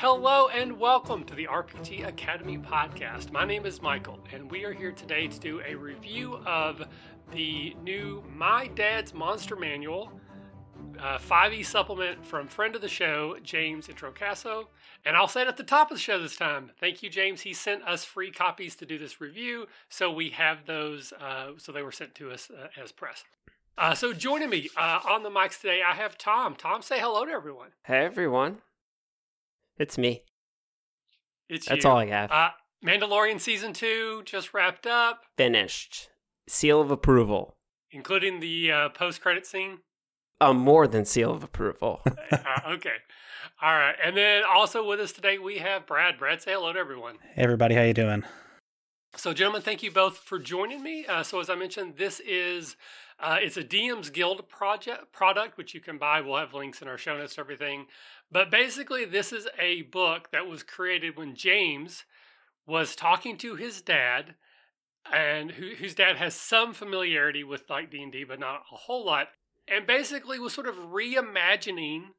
Hello and welcome to the RPG Academy podcast. My name is Michael, and we are here today to do a review of the new My Dad's Monster Manual uh, 5e supplement from friend of the show, James Introcaso. And I'll say it at the top of the show this time. Thank you, James. He sent us free copies to do this review, so we have those. Uh, so they were sent to us uh, as press. Uh, so joining me uh, on the mics today, I have Tom. Tom, say hello to everyone. Hey everyone, it's me. It's That's you. all I have. Uh, Mandalorian season two just wrapped up, Finished. Seal of approval. including the uh, post-credit scene. A more than seal of approval. uh, okay, all right. And then also with us today we have Brad. Brad, say hello to everyone. Hey everybody, how you doing? So, gentlemen, thank you both for joining me. Uh, so, as I mentioned, this is uh, it's a DM's Guild project product, which you can buy. We'll have links in our show notes everything. But basically, this is a book that was created when James was talking to his dad, and who, whose dad has some familiarity with like D and D, but not a whole lot. And basically, was sort of reimagining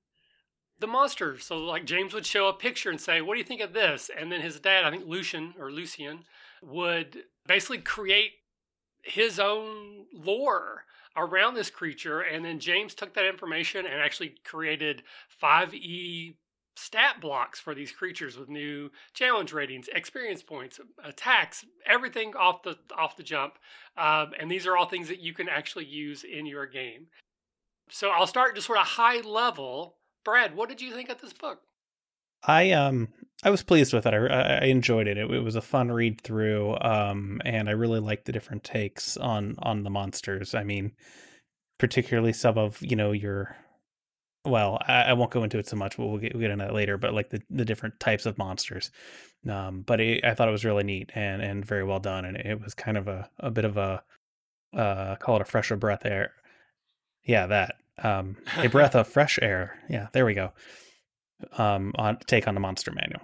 the monsters. So, like James would show a picture and say, "What do you think of this?" And then his dad, I think Lucian or Lucian, would basically create his own lore around this creature. And then James took that information and actually created 5e stat blocks for these creatures with new challenge ratings, experience points, attacks, everything off the off the jump. Um, and these are all things that you can actually use in your game. So I'll start just sort of high level. Brad, what did you think of this book? I um I was pleased with it. I, I enjoyed it. it. It was a fun read through, um, and I really liked the different takes on on the monsters. I mean, particularly some of you know your well, I, I won't go into it so much. But we'll get we'll get into that later. But like the the different types of monsters. Um, but it, I thought it was really neat and and very well done, and it was kind of a a bit of a uh call it a fresher breath air. Yeah, that um a breath of fresh air. Yeah, there we go. Um, on take on the monster manual.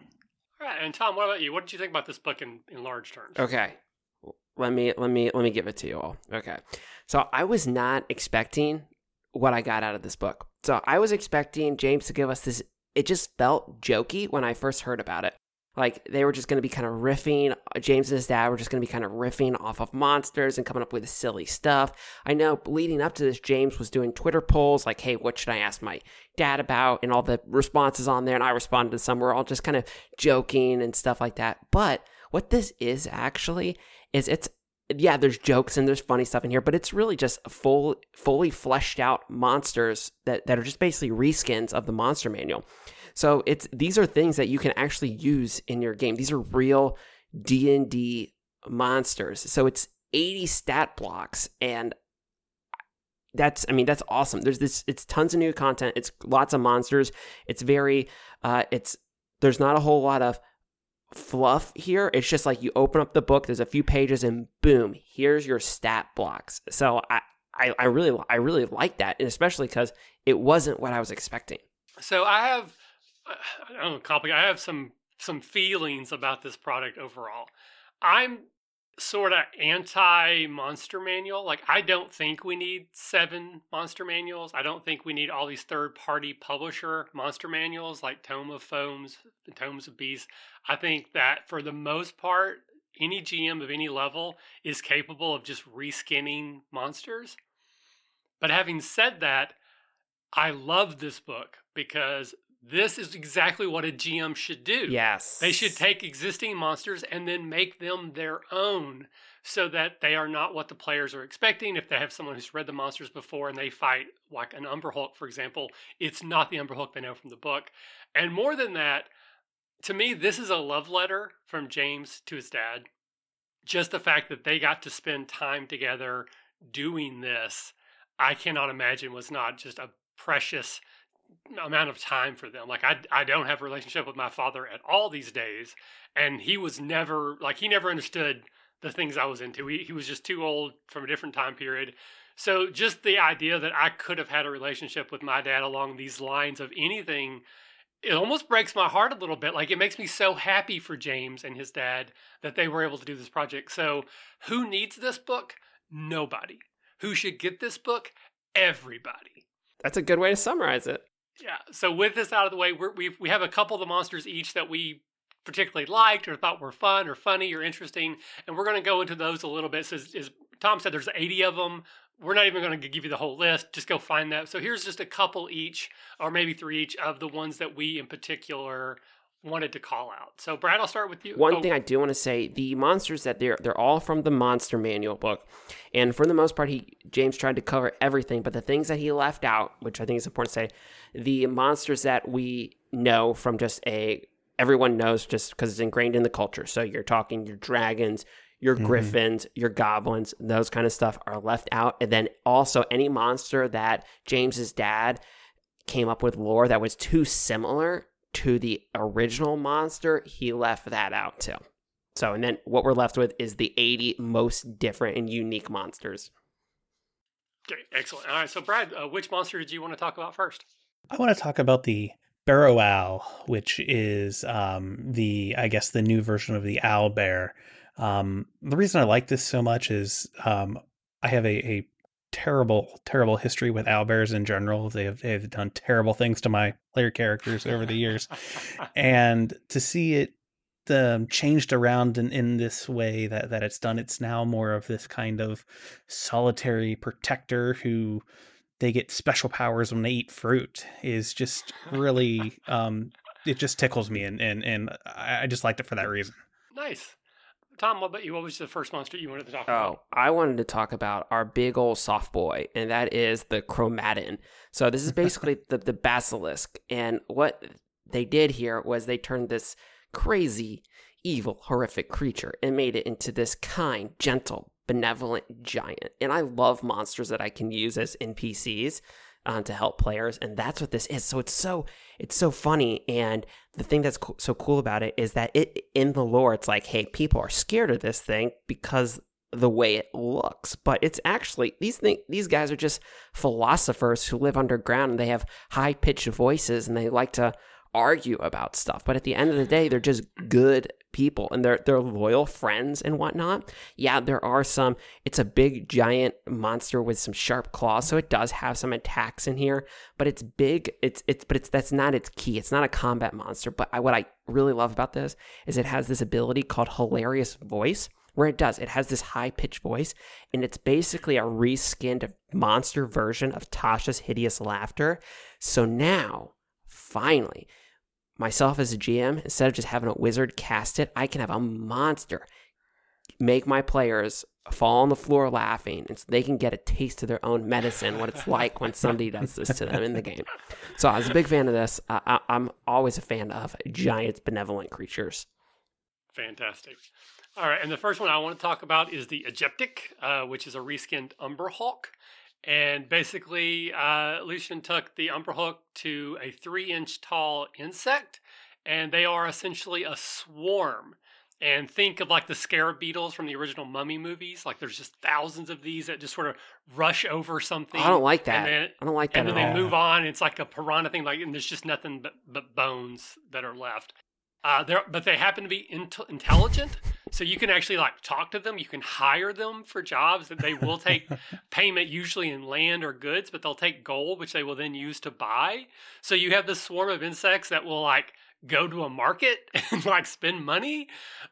And Tom, what about you? What did you think about this book in, in large terms? okay. Let me let me let me give it to you all. Okay. So I was not expecting what I got out of this book. So I was expecting James to give us this it just felt jokey when I first heard about it. Like they were just going to be kind of riffing. James and his dad were just going to be kind of riffing off of monsters and coming up with silly stuff. I know leading up to this, James was doing Twitter polls like, hey, what should I ask my dad about? And all the responses on there. And I responded to some were all just kind of joking and stuff like that. But what this is actually is it's, yeah, there's jokes and there's funny stuff in here, but it's really just full, fully fleshed out monsters that, that are just basically reskins of the monster manual. So it's these are things that you can actually use in your game. These are real D&D monsters. So it's 80 stat blocks and that's I mean that's awesome. There's this it's tons of new content. It's lots of monsters. It's very uh it's there's not a whole lot of fluff here. It's just like you open up the book, there's a few pages and boom, here's your stat blocks. So I I, I really I really like that, and especially because it wasn't what I was expecting. So I have, I don't know, complicated. I have some some feelings about this product overall. I'm sort of anti monster manual. Like I don't think we need seven monster manuals. I don't think we need all these third party publisher monster manuals like Tome of Foes, Tomes of Beasts. I think that for the most part, any GM of any level is capable of just reskinning monsters. But having said that, I love this book because this is exactly what a GM should do. Yes. They should take existing monsters and then make them their own so that they are not what the players are expecting. If they have someone who's read the monsters before and they fight like an Umber Hulk, for example, it's not the Umber Hulk they know from the book. And more than that, to me, this is a love letter from James to his dad. Just the fact that they got to spend time together doing this, I cannot imagine was not just a precious amount of time for them. Like I I don't have a relationship with my father at all these days and he was never like he never understood the things I was into. He he was just too old from a different time period. So just the idea that I could have had a relationship with my dad along these lines of anything it almost breaks my heart a little bit. Like it makes me so happy for James and his dad that they were able to do this project. So who needs this book? Nobody. Who should get this book? Everybody. That's a good way to summarize it. Yeah. So with this out of the way, we we have a couple of the monsters each that we particularly liked or thought were fun or funny or interesting, and we're going to go into those a little bit. So as, as Tom said, there's 80 of them. We're not even going to give you the whole list. Just go find that. So here's just a couple each, or maybe three each, of the ones that we in particular wanted to call out. So Brad, I'll start with you. One Oh, thing I do want to say, the monsters that they're they're all from the Monster Manual book, and for the most part, he James tried to cover everything. But the things that he left out, which I think is important to say, the monsters that we know from just a everyone knows just because it's ingrained in the culture. So you're talking your dragons, your Mhm. griffins, your goblins, those kind of stuff are left out, and then also any monster that James's dad came up with lore that was too similar to the original monster, he left that out too. So, and then what we're left with is the 80 most different and unique monsters. Okay, excellent. All right. So Brad, uh, which monster did you want to talk about first? I want to talk about the Barrow Owl, which is um, the, I guess, the new version of the owl bear. Um, the reason I like this so much is um, I have a, a terrible, terrible history with owl bears in general. They have, they have done terrible things to my player characters over the years. and to see it um, changed around in, in this way that, that it's done, it's now more of this kind of solitary protector who they get special powers when they eat fruit is just really um, it just tickles me and, and, and I just liked it for that reason. nice. Tom, what about you? What was the first monster you wanted to talk about? Oh. I wanted to talk about our big old soft boy, and that is the chromatin. So this is basically the, the basilisk. And what they did here was they turned this crazy, evil, horrific creature and made it into this kind, gentle, benevolent giant. And I love monsters that I can use as NPCs uh, to help players, and that's what this is. So it's so it's so funny, and the thing that's co- so cool about it is that it in the lore, it's like, hey, people are scared of this thing because the way it looks, but it's actually these thing these guys are just philosophers who live underground and they have high pitched voices and they like to argue about stuff. But at the end of the day, they're just good people and they're they're loyal friends and whatnot. Yeah, there are some. It's a big giant monster with some sharp claws, so it does have some attacks in here. But it's big. It's it's but it's that's not its key. It's not a combat monster. But I, what I really love about this is it has this ability called hilarious voice where it does. It has this high pitched voice, and it's basically a reskinned monster version of Tasha's hideous laughter. So now, finally, myself as a GM, instead of just having a wizard cast it, I can have a monster make my players fall on the floor laughing and so they can get a taste of their own medicine what it's like when somebody does this to them in the game so i was a big fan of this uh, I, i'm always a fan of giant benevolent creatures Fantastic. All right, and the first one I want to talk about is the Egyptic, uh, which is a reskinned Umber Hulk. And basically, uh, Lucian took the Umber Hulk to a three inch tall insect, and they are essentially a swarm. And think of like the scarab beetles from the original Mummy movies. Like there's just thousands of these that just sort of rush over something. i don't like that then, i don't like that and then they all move on. And It's like a piranha thing, like, and there's just nothing but, but bones that are left. Uh, but they happen to be int- intelligent, so you can actually like talk to them. You can hire them for jobs that they will take payment, usually in land or goods, but they'll take gold, which they will then use to buy. So you have this swarm of insects that will like go to a market and like spend money.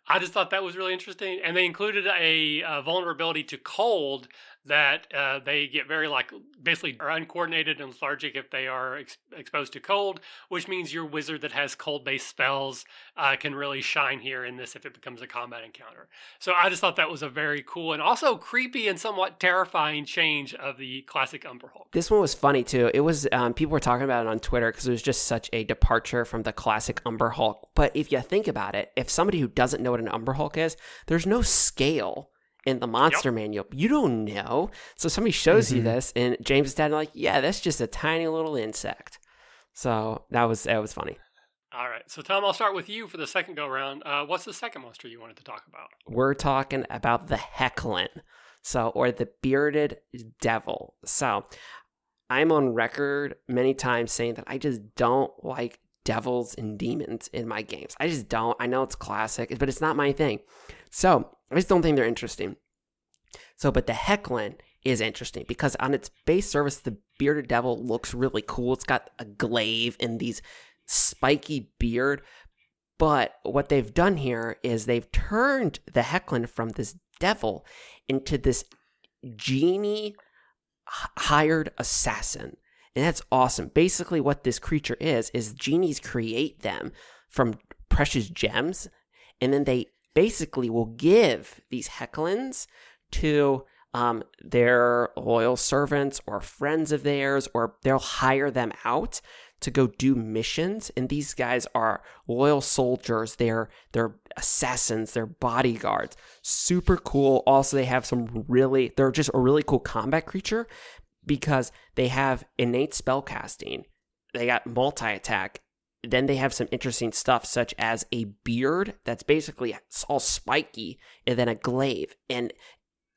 I just thought that was really interesting, and they included a, uh vulnerability to cold that uh, they get very like basically are uncoordinated and lethargic if they are ex- exposed to cold, which means your wizard that has cold based spells uh, can really shine here in this if it becomes a combat encounter. So I just thought that was a very cool and also creepy and somewhat terrifying change of the classic Umber Hulk. This one was funny too. It was um, people were talking about it on Twitter because it was just such a departure from the classic Umber Hulk. But if you think about it, if somebody who doesn't know what an Umber Hulk is, there's no scale in the monster manual. You don't know. So somebody shows you Mhm. this, and James is dad like, yeah, that's just a tiny little insect. So that was that was funny. All right, so Tom, I'll start with you for the second go round. Uh, what's the second monster you wanted to talk about? We're talking about the Hecklin, so or the bearded devil. So I'm on record many times saying that I just don't like devils and demons in my games. I just don't. I know it's classic, but it's not my thing. So I just don't think they're interesting. So, but the Hecklin is interesting because on its base surface, the bearded devil looks really cool. It's got a glaive and these spiky beard. But what they've done here is they've turned the Hecklin from this devil into this genie hired assassin. And that's awesome. Basically, what this creature is, is genies create them from precious gems, and then they basically will give these Hecklins to um, their loyal servants or friends of theirs, or they'll hire them out to go do missions. And these guys are loyal soldiers. They're they're assassins. They're bodyguards. Super cool. Also, they have some really they're just a really cool combat creature because they have innate spellcasting. They got multi attack. Then they have some interesting stuff such as a beard that's basically all spiky, and then a glaive. And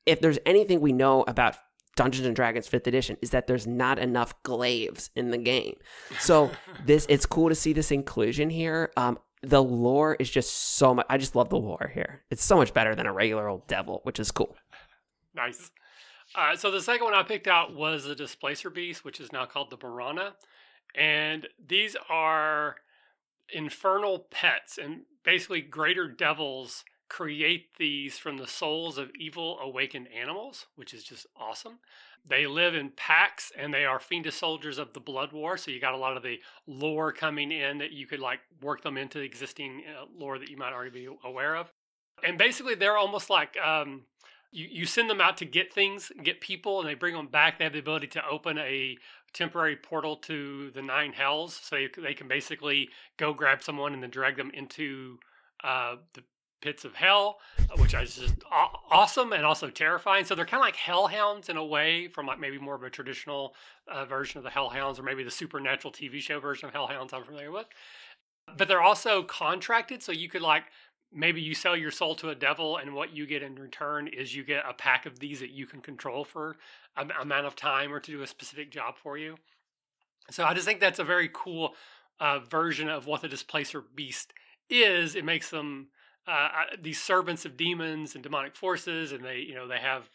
if there's anything we know about Dungeons and Dragons 5th edition is that there's not enough glaives in the game. So this it's cool to see this inclusion here. Um, the lore is just so much I just love the lore here. It's so much better than a regular old devil, which is cool. Nice. Uh, so the second one I picked out was the Displacer Beast, which is now called the Borana. And these are infernal pets and basically greater devils create these from the souls of evil awakened animals, which is just awesome. They live in packs and they are fiendish soldiers of the blood war. So you got a lot of the lore coming in that you could like work them into the existing uh, lore that you might already be aware of. And basically, they're almost like um, you, you send them out to get things, get people, and they bring them back. They have the ability to open a temporary portal to the nine hells. So they can basically go grab someone and then drag them into uh, the pits of hell, which is just awesome and also terrifying. So they're kind of like hellhounds in a way, from like maybe more of a traditional uh, version of the hellhounds, or maybe the supernatural TV show version of hellhounds I'm familiar with. But they're also contracted, so you could like maybe you sell your soul to a devil, and what you get in return is you get a pack of these that you can control for an amount of time or to do a specific job for you. So I just think that's a very cool uh, version of what the displacer beast is. It makes them uh, these servants of demons and demonic forces, and they you know they have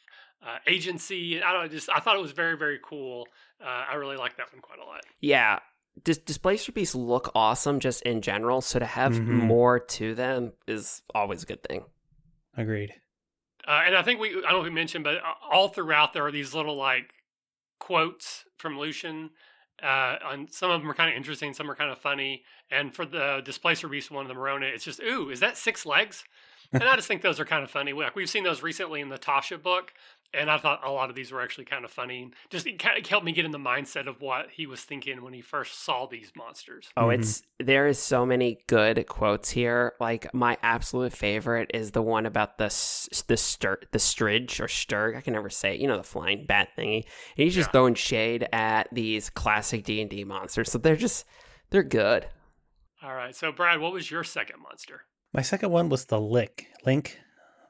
uh, agency. I don't just I thought it was very very cool. Uh, I really like that one quite a lot. Yeah, Dis- displacer beasts look awesome just in general. So to have mm-hmm. more to them is always a good thing. Agreed. Uh, and I think we I don't know if we mentioned, but uh, all throughout there are these little like quotes from Lucian uh, and some of them are kind of interesting, some are kind of funny. And for the Displacer Beast one, of the Morona, it's just, ooh, is that six legs? and I just think those are kind of funny. Like we've seen those recently in the Tasha book, and I thought a lot of these were actually kind of funny. Just it helped me get in the mindset of what he was thinking when he first saw these monsters. Oh, mm-hmm. it's there is so many good quotes here. Like my absolute favorite is the one about the the stir the stridge or sturg. I can never say it. You know the flying bat thingy. And he's just yeah. throwing shade at these classic D and D monsters. So they're just they're good. All right. So Brad, what was your second monster? My second one was the lick link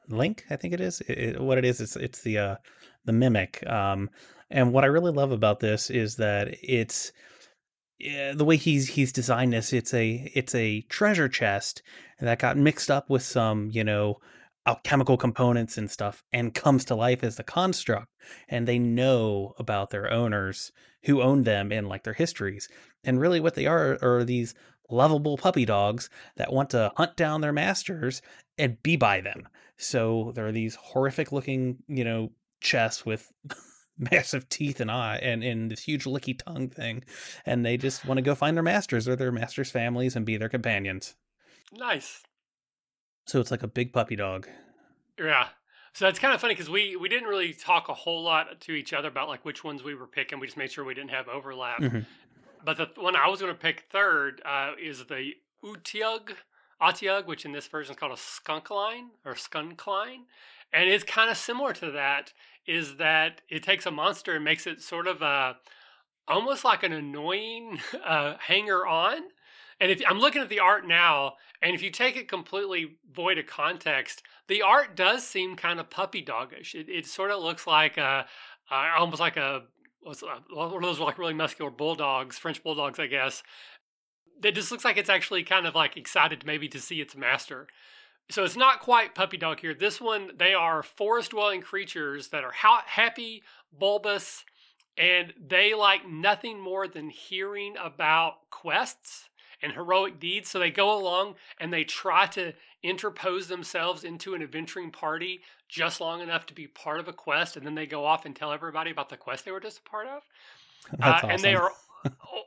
link i think it is it, it, what it is it's it's the uh the mimic um and what i really love about this is that it's yeah, the way he's he's designed this it's a it's a treasure chest that got mixed up with some you know alchemical components and stuff and comes to life as the construct and they know about their owners who owned them and like their histories. And really what they are are these lovable puppy dogs that want to hunt down their masters and be by them so there are these horrific looking, you know, chests with massive teeth and eye and, and this huge licky tongue thing. And they just want to go find their masters or their masters' families and be their companions. Nice. So it's like a big puppy dog. Yeah. So it's kind of funny because we we didn't really talk a whole lot to each other about like which ones we were picking. We just made sure we didn't have overlap. Mm-hmm. But the one I was going to pick third uh, is the Utiug Otyugh, which in this version is called a skunkline or skunkline. And it's kind of similar to that, is that it takes a monster and makes it sort of a, almost like an annoying uh, hanger on. And if I'm looking at the art now, and if you take it completely void of context, the art does seem kind of puppy doggish. It, it sort of looks like a, uh, almost like a Uh, one of those like really muscular bulldogs, French bulldogs, I guess, it just looks like it's actually kind of like excited maybe to see its master. so it's not quite puppy dog here. This one, they are forest dwelling creatures that are ha- happy, bulbous, and they like nothing more than hearing about quests and heroic deeds. So they go along and they try to interpose themselves into an adventuring party just long enough to be part of a quest, and then they go off and tell everybody about the quest they were just a part of. Uh, awesome. And they are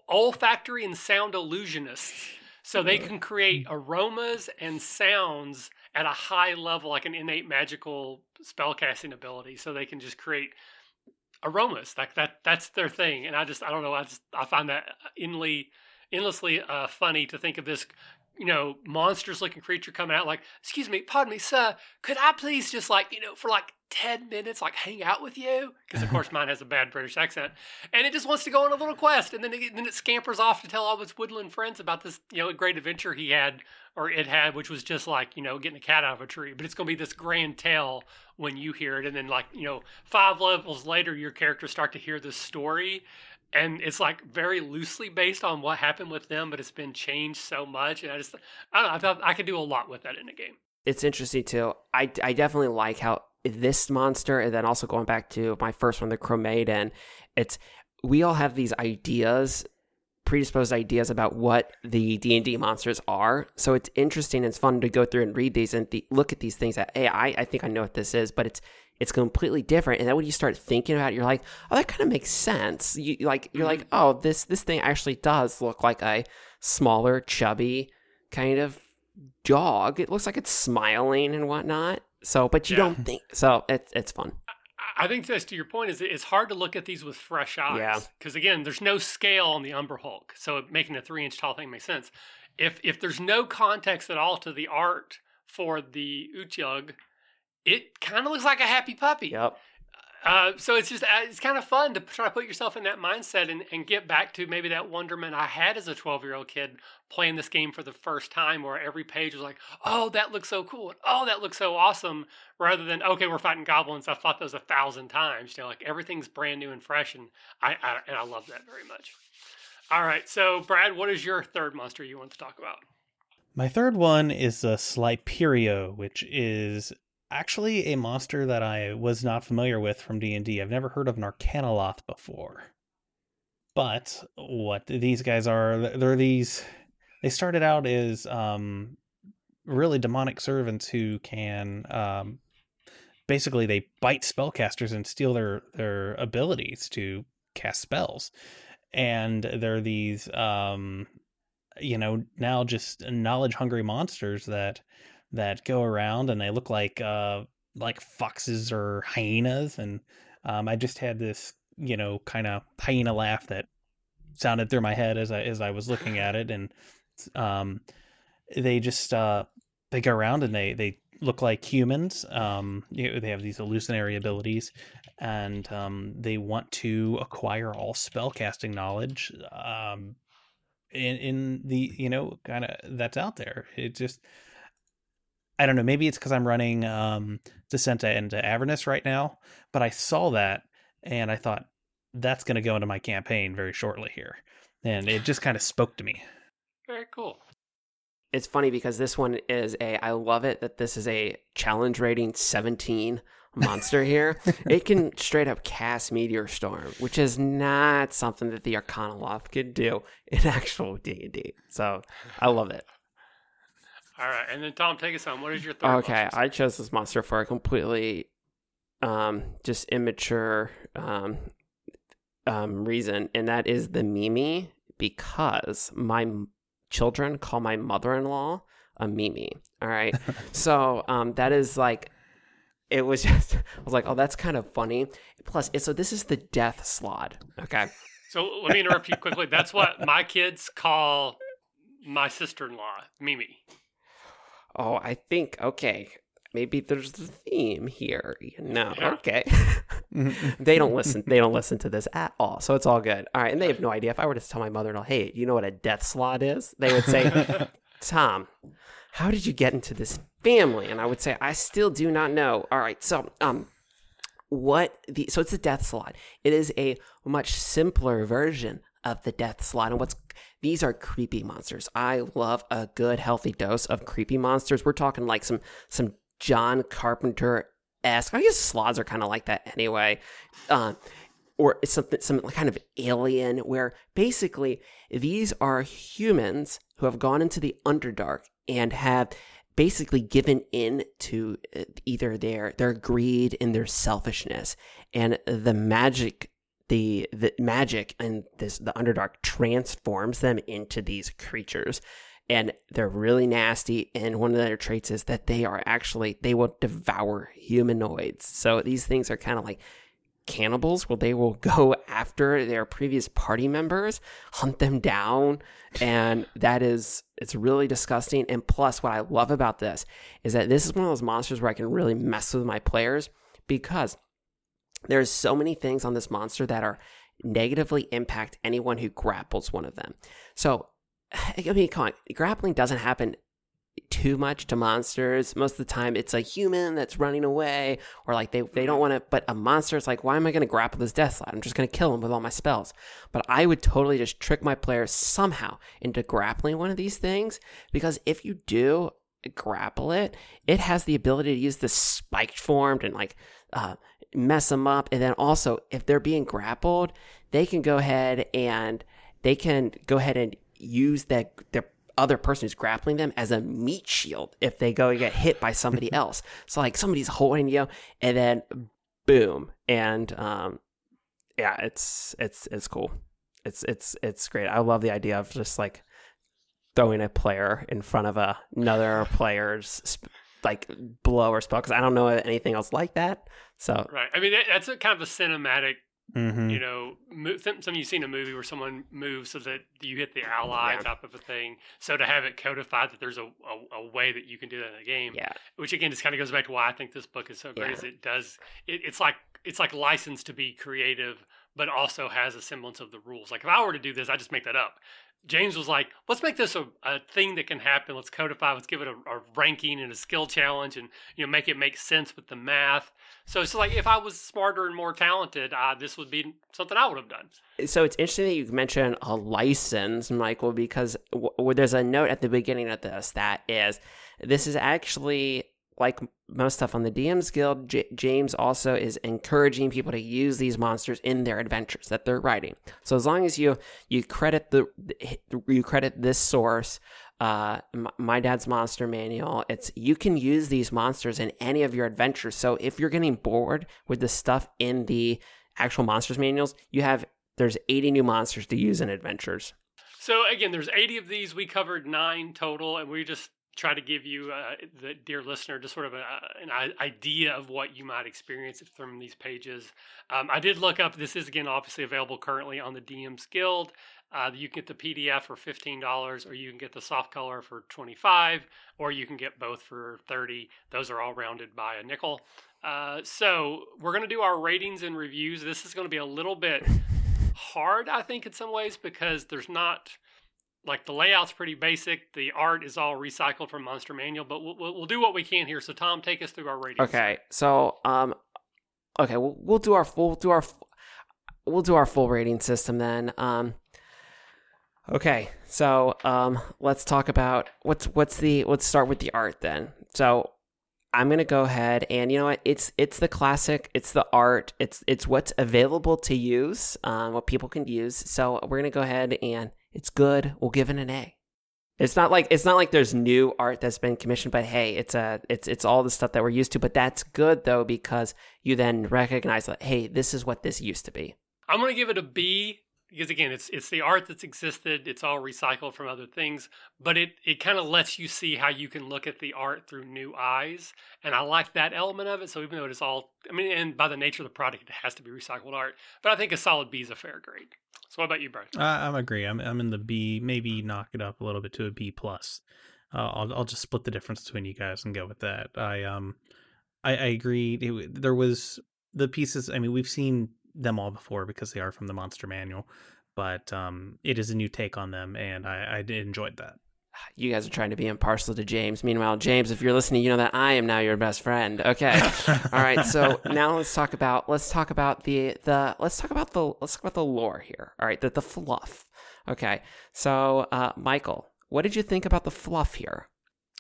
olfactory and sound illusionists. So they can create aromas and sounds at a high level, like an innate magical spellcasting ability. So they can just create aromas. Like that that's their thing. And I just I don't know, I just I find that endlessly endlessly uh, funny to think of this you know, monstrous looking creature coming out like, excuse me, pardon me, sir, could I please just like, you know, for like 10 minutes, like hang out with you? Because of course mine has a bad British accent. And it just wants to go on a little quest. And then it, then it scampers off to tell all its woodland friends about this, you know, great adventure he had or it had, which was just like, you know, getting a cat out of a tree. But it's going to be this grand tale when you hear it. And then like, you know, five levels later, your characters start to hear this story and it's like very loosely based on what happened with them, but it's been changed so much. And I just, I don't know, I thought I could do a lot with that in a game. it's interesting too. I, I definitely like how this monster, and then also going back to my first one, the Chromaden, it's we all have these ideas, predisposed ideas about what the D and D monsters are. So it's interesting. It's fun to go through and read these and th- look at these things. That hey, I, I think I know what this is, but it's it's completely different. And then when you start thinking about it, you're like, oh, that kind of makes sense. You like you're like, mm-hmm. oh, this this thing actually does look like a smaller, chubby kind of dog. It looks like it's smiling and whatnot. So, but you Yeah. don't think so. It's it's fun. I- think that's to your point is it's hard to look at these with fresh eyes. Yeah. Because again, there's no scale on the Umber Hulk, so making a three inch tall thing makes sense. If if there's no context at all to the art for the Uchug, it kind of looks like a happy puppy. Yep. Uh, so it's just uh, it's kind of fun to try to put yourself in that mindset and, and get back to maybe that wonderment I had as a 12 year old kid playing this game for the first time, where every page was like, "Oh, that looks so cool," and "Oh, that looks so awesome," rather than "Okay, we're fighting goblins. I've fought those a thousand times." You know, like everything's brand new and fresh, and I, I and I love that very much. All right, so Brad, what is your third monster you want to talk about? My third one is a Sliperio, which is actually a monster that I was not familiar with from D&D. I've never heard of an before. But what these guys are, they're these they started out as um really demonic servants who can um basically they bite spellcasters and steal their their abilities to cast spells. And they're these um you know now just knowledge hungry monsters that that go around and they look like uh like foxes or hyenas and um i just had this you know kind of hyena laugh that sounded through my head as i as i was looking at it and um they just uh they go around and they they look like humans um you know, they have these illusionary abilities and um they want to acquire all spellcasting knowledge um in in the you know kind of that's out there. It just i don't know maybe it's because i'm running um Descent into Avernus right now but i saw that and i thought that's going to go into my campaign very shortly here and it just kind of spoke to me Very cool. It's funny because this one is a. I love it that this is a challenge rating 17 monster here. it can straight up cast Meteor Storm, which is not something that the Arcanoloth could do in actual D and D. So I love it. All right, and then Tom, take us on. What is your third? Okay, monster? I chose this monster for a completely um just immature um um reason and that is the Mimi because my m- children call my mother-in-law a Mimi. All right. so um that is like it was just I was like, "Oh, that's kind of funny." Plus, it, so this is the death slaad. Okay. So let me interrupt you quickly. That's what my kids call my sister-in-law, Mimi. Oh, I think okay. Maybe there's a theme here. You know. Yeah. Okay. they don't listen. They don't listen to this at all. So it's all good. All right, and they have no idea. If I were to tell my mother-in-law, "Hey, you know what a death slaad is?" They would say, "Tom, how did you get into this family?" And I would say, "I still do not know." All right, so um, what the so it's a death slaad. It is a much simpler version of the death slot. And what's these are creepy monsters. I love a good healthy dose of creepy monsters. We're talking like some some John Carpenter esque. I guess sloths are kind of like that anyway. Uh, or it's something, some kind of alien, where basically these are humans who have gone into the Underdark and have basically given in to uh, either their their greed and their selfishness, and the magic the the magic and this the underdark transforms them into these creatures. And they're really nasty. And one of their traits is that they are actually they will devour humanoids. So these things are kind of like cannibals. Where they will go after their previous party members hunt them down. And that is it's really disgusting. And plus what i love about this is that this is one of those monsters where i can really mess with my players because there's so many things on this monster that are negatively impact anyone who grapples one of them. So, I mean, come on, grappling doesn't happen too much to monsters. Most of the time, it's a human that's running away, or like they, they don't mm-hmm. want to. But a monster is like, why am I going to grapple this death slaad? I'm just going to kill him with all my spells. But I would totally just trick my players somehow into grappling one of these things because if you do grapple it, it has the ability to use the spiked formed and like uh, mess them up. And then also, if they're being grappled, they can go ahead and they can go ahead and use that their other person who's grappling them as a meat shield if they go and get hit by somebody else. So like somebody's holding you, and then boom, and um, yeah, it's it's it's cool. It's it's it's great. I love the idea of just like throwing a player in front of a, another player's like blow or spell because I don't know anything else like that. So right, I mean that's a kind of a cinematic. Mm-hmm. You know, move, some you've seen a movie where someone moves so that you hit the ally Yeah. type of a thing. So to have it codified that there's a, a, a way that you can do that in a game, yeah, which again just kind of goes back to why I think this book is so great. Yeah. Is it does it, it's like it's like license to be creative, but also has a semblance of the rules. Like if I were to do this, I just make that up. James was like, let's make this a, a thing that can happen. Let's codify. Let's give it a, a ranking and a skill challenge, and you know, make it make sense with the math. So it's like if I was smarter and more talented, uh, this would be something I would have done. so it's interesting that you mentioned a license, Michael, because w- there's a note at the beginning of this that is this is actually like most stuff on the DM's Guild. J- James also is encouraging people to use these monsters in their adventures that they're writing. So as long as you you credit the you credit this source. Uh, my, dad's monster manual. It's you can use these monsters in any of your adventures. So if you're getting bored with the stuff in the actual monsters manuals, you have there's 80 new monsters to use in adventures. So again, there's 80 of these. We covered nine total, and we just try to give you, uh, the dear listener, just sort of a, an idea of what you might experience from these pages. Um, I did look up. This is again obviously available currently on the DM's Guild. Uh, you can get the PDF for fifteen dollars, or you can get the soft color for twenty five, or you can get both for thirty. Those are all rounded by a nickel. Uh, so we're going to do our ratings and reviews. This is going to be a little bit hard, I think, in some ways because there's not like the layout's pretty basic. The art is all recycled from Monster Manual, but we'll, we'll, we'll do what we can here. So Tom, take us through our ratings. Okay, so um, okay, we'll, we'll do our full do our we'll do our full rating system then. Um, okay, so um, let's talk about what's what's the let's start with the art then. So I'm gonna go ahead and you know what it's it's the classic, it's the art, it's it's what's available to use, um, what people can use. So we're gonna go ahead and it's good. We'll give it an A. It's not like it's not like there's new art that's been commissioned, but hey, it's a it's it's all the stuff that we're used to. But that's good though because you then recognize that hey, this is what this used to be. I'm going to give it a B because again, it's it's the art that's existed. It's all recycled from other things, but it it kind of lets you see how you can look at the art through new eyes, and I like that element of it. So even though it is all, I mean, and by the nature of the product, it has to be recycled art. But I think a solid B is a fair grade. So what about you, Brian? I'm agree. I'm I'm in the B. Maybe knock it up a little bit to a B plus. Uh, I'll I'll just split the difference between you guys and go with that. I um, I, I agree. It, there was the pieces. I mean, we've seen them all before because they are from the Monster Manual, but um, it is a new take on them, and I I enjoyed that. You guys are trying to be impartial to James. Meanwhile, James, if you're listening, you know that I am now your best friend. Okay. All right. So now let's talk about let's talk about the the let's talk about the let's talk about the lore here. All right, the the fluff. Okay. So uh, Michael, what did you think about the fluff here?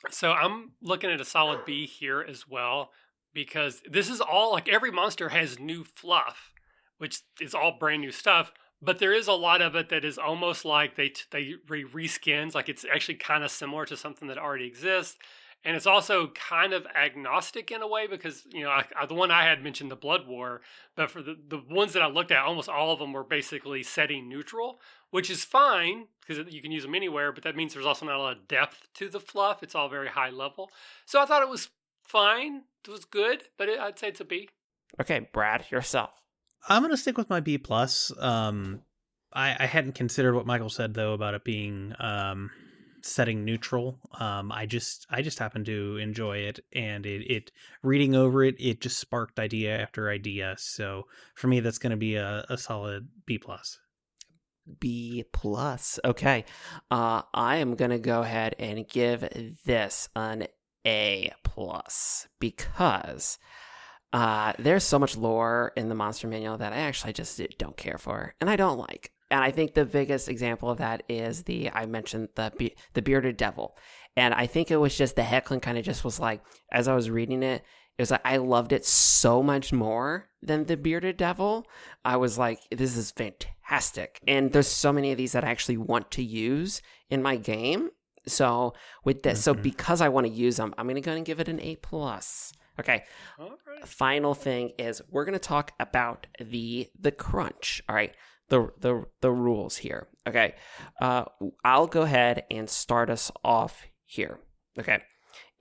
So I'm looking at a solid B here as well because this is all like every monster has new fluff, which is all brand new stuff. But there is a lot of it that is almost like they they re reskins, like it's actually kind of similar to something that already exists, and it's also kind of agnostic in a way because you know I, I, the one I had mentioned the Blood War, but for the the ones that I looked at, almost all of them were basically setting neutral, which is fine because you can use them anywhere. But that means there's also not a lot of depth to the fluff. It's all very high level. So I thought it was fine. It was good, but it, I'd say it's a B. Okay, Brad, yourself. I'm gonna stick with my B plus. Um, I, I hadn't considered what Michael said though about it being um, setting neutral. Um, I just I just happen to enjoy it, and it, it reading over it, it just sparked idea after idea. So for me, that's gonna be a, a solid B plus. B plus. Okay, uh, I am gonna go ahead and give this an A plus because uh, there's so much lore in the monster manual that I actually just don't care for, and I don't like. And I think the biggest example of that is the I mentioned the be- the bearded devil, and I think it was just the Hecklin kind of just was like as I was reading it, it was like I loved it so much more than the bearded devil. I was like, this is fantastic, and there's so many of these that I actually want to use in my game. So with this, mm-hmm. so because I want to use them, I'm gonna go and give it an A plus. Okay. All right. Final thing is we're going to talk about the the crunch. All right. The the the rules here. Okay. Uh I'll go ahead and start us off here. Okay.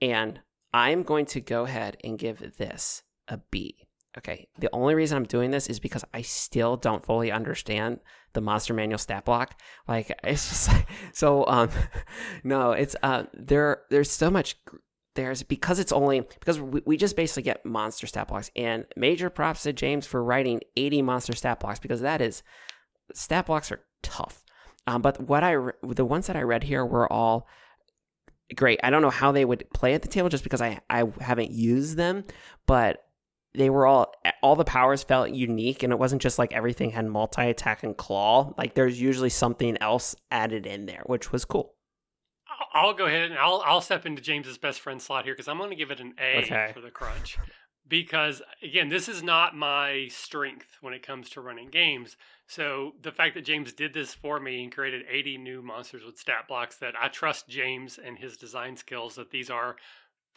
And I'm going to go ahead and give this a B. Okay. The only reason I'm doing this is because I still don't fully understand the monster manual stat block. Like it's just like, so um no, it's uh there there's so much there's because it's only because we, we just basically get monster stat blocks and major props to James for writing 80 monster stat blocks because that is stat blocks are tough. Um, but what I the ones that I read here were all great. I don't know how they would play at the table just because I I haven't used them, but they were all all the powers felt unique and it wasn't just like everything had multi attack and claw. Like there's usually something else added in there, which was cool. I'll go ahead and I'll I'll step into James's best friend slot here because I'm going to give it an A okay. for the crunch because again, this is not my strength when it comes to running games. So the fact that James did this for me and created 80 new monsters with stat blocks that I trust James and his design skills that these are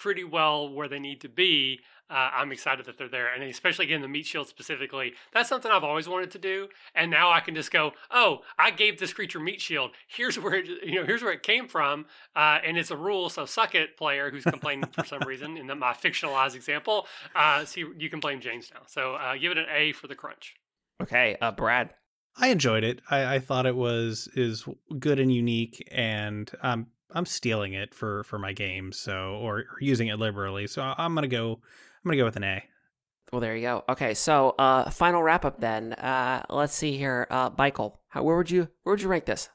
pretty well where they need to be. Uh, I'm excited that they're there, and especially again the meat shield specifically. That's something I've always wanted to do, and now I can just go, oh, I gave this creature meat shield. Here's where it, you know, here's where it came from, uh, and it's a rule. So suck it, player who's complaining for some reason in the, my fictionalized example. Uh, see, you can blame James now. So uh, give it an A for the crunch. Okay, uh, Brad. I enjoyed it. I, I thought it was is good and unique, and um, I'm stealing it for for my game, so or, or using it liberally. So I'm gonna go. I'm gonna go with an A. Well, there you go. Okay, so uh, final wrap up then. Uh, let's see here, uh, Michael. How, where would you where would you rank this?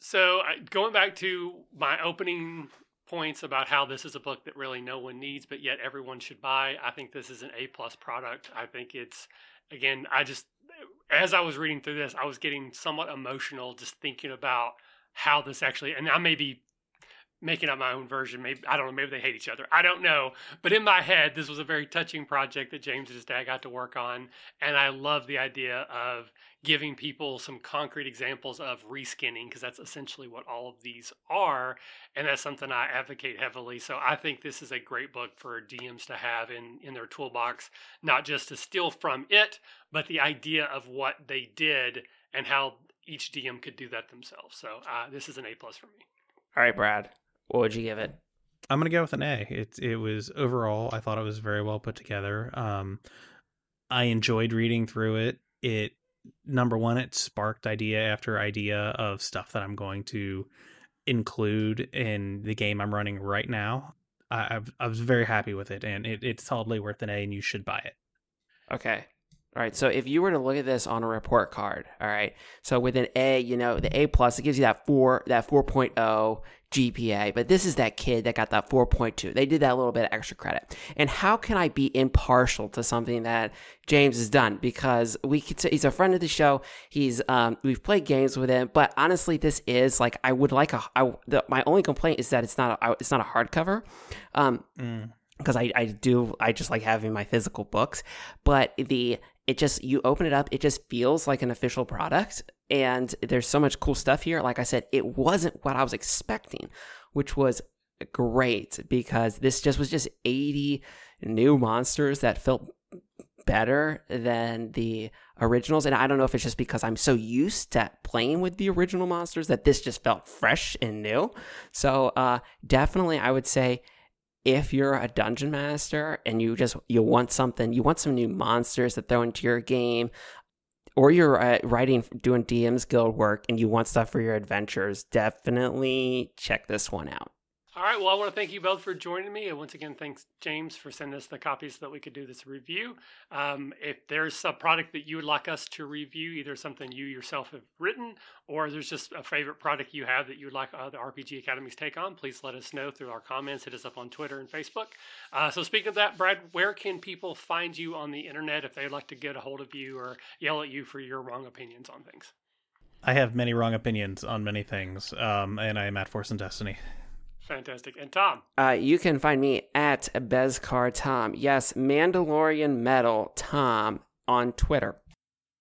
So going back to my opening points about how this is a book that really no one needs, but yet everyone should buy. I think this is an A plus product. I think it's again. I just as I was reading through this, I was getting somewhat emotional just thinking about how this actually. And I may be making up my own version. Maybe I don't know. Maybe they hate each other. I don't know. But in my head, this was a very touching project that James and his dad got to work on, and I love the idea of giving people some concrete examples of reskinning because that's essentially what all of these are, and that's something I advocate heavily. So I think this is a great book for DMs to have in in their toolbox, not just to steal from it, but the idea of what they did and how each DM could do that themselves. So uh, this is an A plus for me. All right, Brad. What would you give it? I'm gonna go with an A. It it was overall. I thought it was very well put together. Um, I enjoyed reading through it. It number one, it sparked idea after idea of stuff that I'm going to include in the game I'm running right now. I, I've, I was very happy with it, and it, it's solidly worth an A, and you should buy it. Okay, All right. So if you were to look at this on a report card, all right. So with an A, you know, the A plus, it gives you that four, that 4.0 GPA, but this is that kid that got that 4.2. They did that little bit of extra credit. And how can I be impartial to something that James has done? Because we could say he's a friend of the show. He's, um, we've played games with him, but honestly, this is like, I would like a, I, the, my only complaint is that it's not a, it's not a hardcover. Um, Mm. because I, I do I just like having my physical books, but the it just you open it up, it just feels like an official product, and there's so much cool stuff here. Like I said, it wasn't what I was expecting, which was great because this just was just 80 new monsters that felt better than the originals and i don't know if it's just because i'm so used to playing with the original monsters that this just felt fresh and new so uh definitely i would say if you're a dungeon master and you just you want something you want some new monsters to throw into your game or you're uh, writing doing dm's guild work and you want stuff for your adventures definitely check this one out All right. Well, I want to thank you both for joining me. And once again, thanks, James, for sending us the copies so that we could do this review. Um, if there's a product that you would like us to review, either something you yourself have written or there's just a favorite product you have that you would like uh, the RPG Academy's take on, please let us know through our comments. Hit us up on Twitter and Facebook. Uh, so, speaking of that, Brad, where can people find you on the internet if they'd like to get a hold of you or yell at you for your wrong opinions on things? I have many wrong opinions on many things, um, and I am at Force and Destiny. Fantastic. And Tom, Uh, you can find me at Beskar Tom. Yes, Mandalorian Metal Tom on Twitter.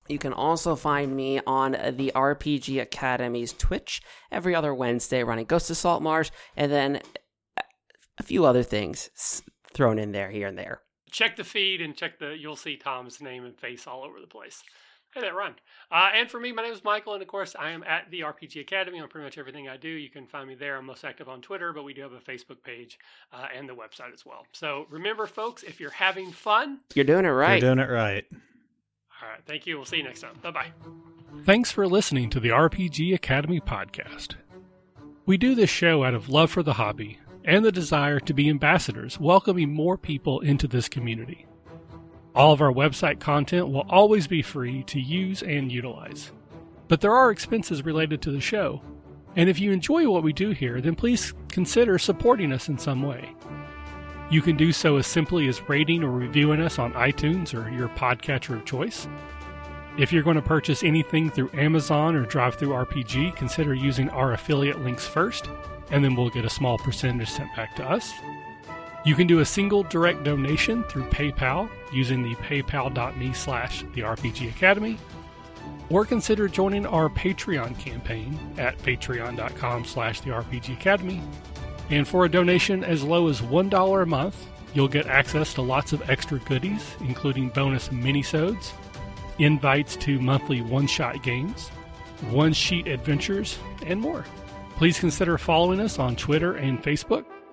You can also find me on the RPG Academy's Twitch every other Wednesday, running Ghost of Salt Marsh, and then a few other things thrown in there here and there. check the feed and check the you'll see tom's name and face all over the place hey that rhymed uh, and for me my name is michael and of course i am at the rpg academy on pretty much everything i do you can find me there i'm most active on twitter but we do have a facebook page uh, and the website as well so remember folks if you're having fun You're doing it right. You're doing it right. all right thank you we'll see you next time bye bye Thanks for listening to the RPG Academy podcast. We do this show out of love for the hobby and the desire to be ambassadors, welcoming more people into this community. All of our website content will always be free to use and utilize. But there are expenses related to the show, and if you enjoy what we do here, then please consider supporting us in some way. You can do so as simply as rating or reviewing us on iTunes or your podcatcher of choice. If you're going to purchase anything through Amazon or DriveThru RPG, consider using our affiliate links first, and then we'll get a small percentage sent back to us. You can do a single direct donation through PayPal using the paypal.me slash the RPG Academy, or consider joining our Patreon campaign at patreon.com slash the RPG Academy. And for a donation as low as $1 a month, you'll get access to lots of extra goodies, including bonus minisodes, invites to monthly one shot games, one sheet adventures, and more. Please consider following us on Twitter and Facebook,